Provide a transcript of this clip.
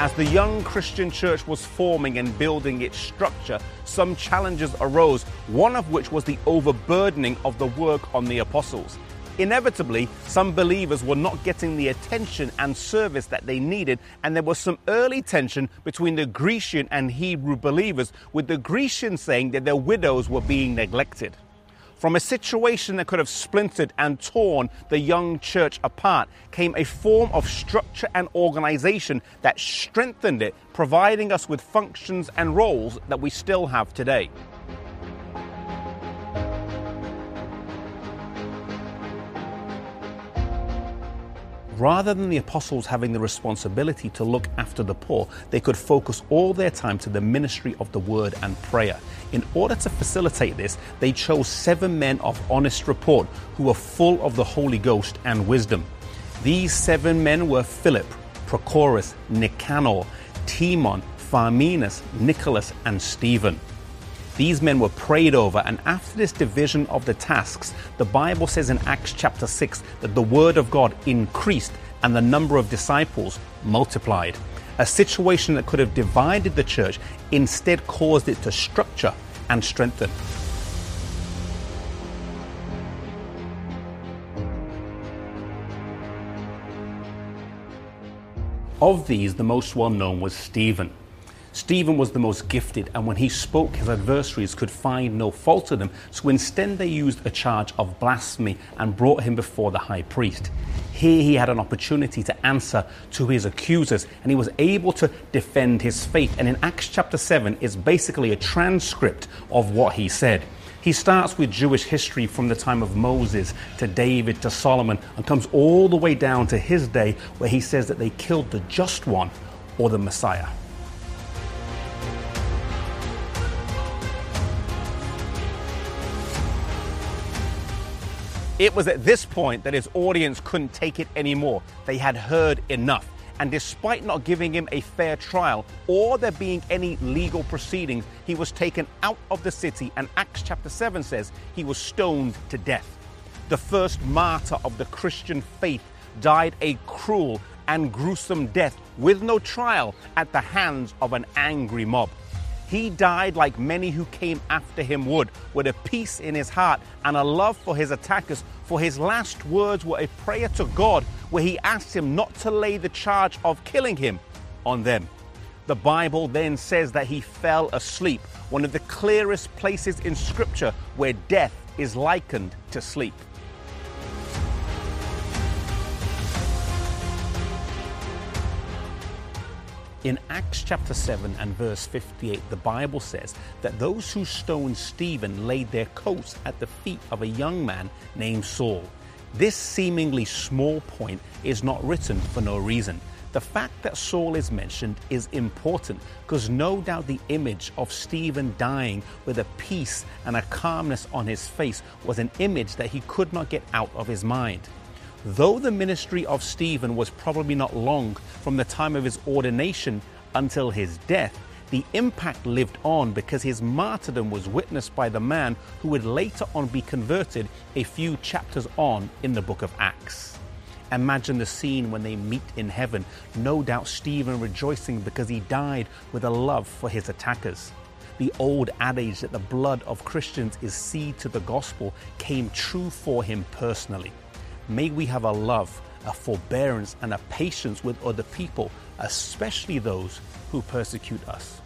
As the young Christian church was forming and building its structure, some challenges arose, one of which was the overburdening of the work on the apostles. Inevitably, some believers were not getting the attention and service that they needed, and there was some early tension between the Grecian and Hebrew believers, with the Grecians saying that their widows were being neglected. From a situation that could have splintered and torn the young church apart came a form of structure and organization that strengthened it, providing us with functions and roles that we still have today. Rather than the apostles having the responsibility to look after the poor, they could focus all their time to the ministry of the word and prayer. In order to facilitate this, they chose seven men of honest report who were full of the Holy Ghost and wisdom. These seven men were Philip, Prochorus, Nicanor, Timon, Parmenas, Nicholas, and Stephen. These men were prayed over, and after this division of the tasks, the Bible says in Acts chapter 6 that the word of God increased and the number of disciples multiplied. A situation that could have divided the church instead caused it to structure and strengthen. Of these, the most well known was Stephen. Stephen was the most gifted, and when he spoke, his adversaries could find no fault in him. So instead, they used a charge of blasphemy and brought him before the high priest. Here, he had an opportunity to answer to his accusers, and he was able to defend his faith. And in Acts chapter 7 it's basically a transcript of what he said. He starts with Jewish history from the time of Moses to David to Solomon and comes all the way down to his day where he says that they killed the just one or the Messiah. It was at this point that his audience couldn't take it anymore. They had heard enough. And despite not giving him a fair trial or there being any legal proceedings, he was taken out of the city. And Acts chapter 7 says he was stoned to death. The first martyr of the Christian faith died a cruel and gruesome death with no trial at the hands of an angry mob. He died like many who came after him would, with a peace in his heart and a love for his attackers. For his last words were a prayer to God where he asked him not to lay the charge of killing him on them. The Bible then says that he fell asleep, one of the clearest places in Scripture where death is likened to sleep. In Acts chapter 7 and verse 58, the Bible says that those who stoned Stephen laid their coats at the feet of a young man named Saul. This seemingly small point is not written for no reason. The fact that Saul is mentioned is important because no doubt the image of Stephen dying with a peace and a calmness on his face was an image that he could not get out of his mind. Though the ministry of Stephen was probably not long from the time of his ordination until his death, the impact lived on because his martyrdom was witnessed by the man who would later on be converted a few chapters on in the book of Acts. Imagine the scene when they meet in heaven. No doubt Stephen rejoicing because he died with a love for his attackers. The old adage that the blood of Christians is seed to the gospel came true for him personally. May we have a love, a forbearance, and a patience with other people, especially those who persecute us.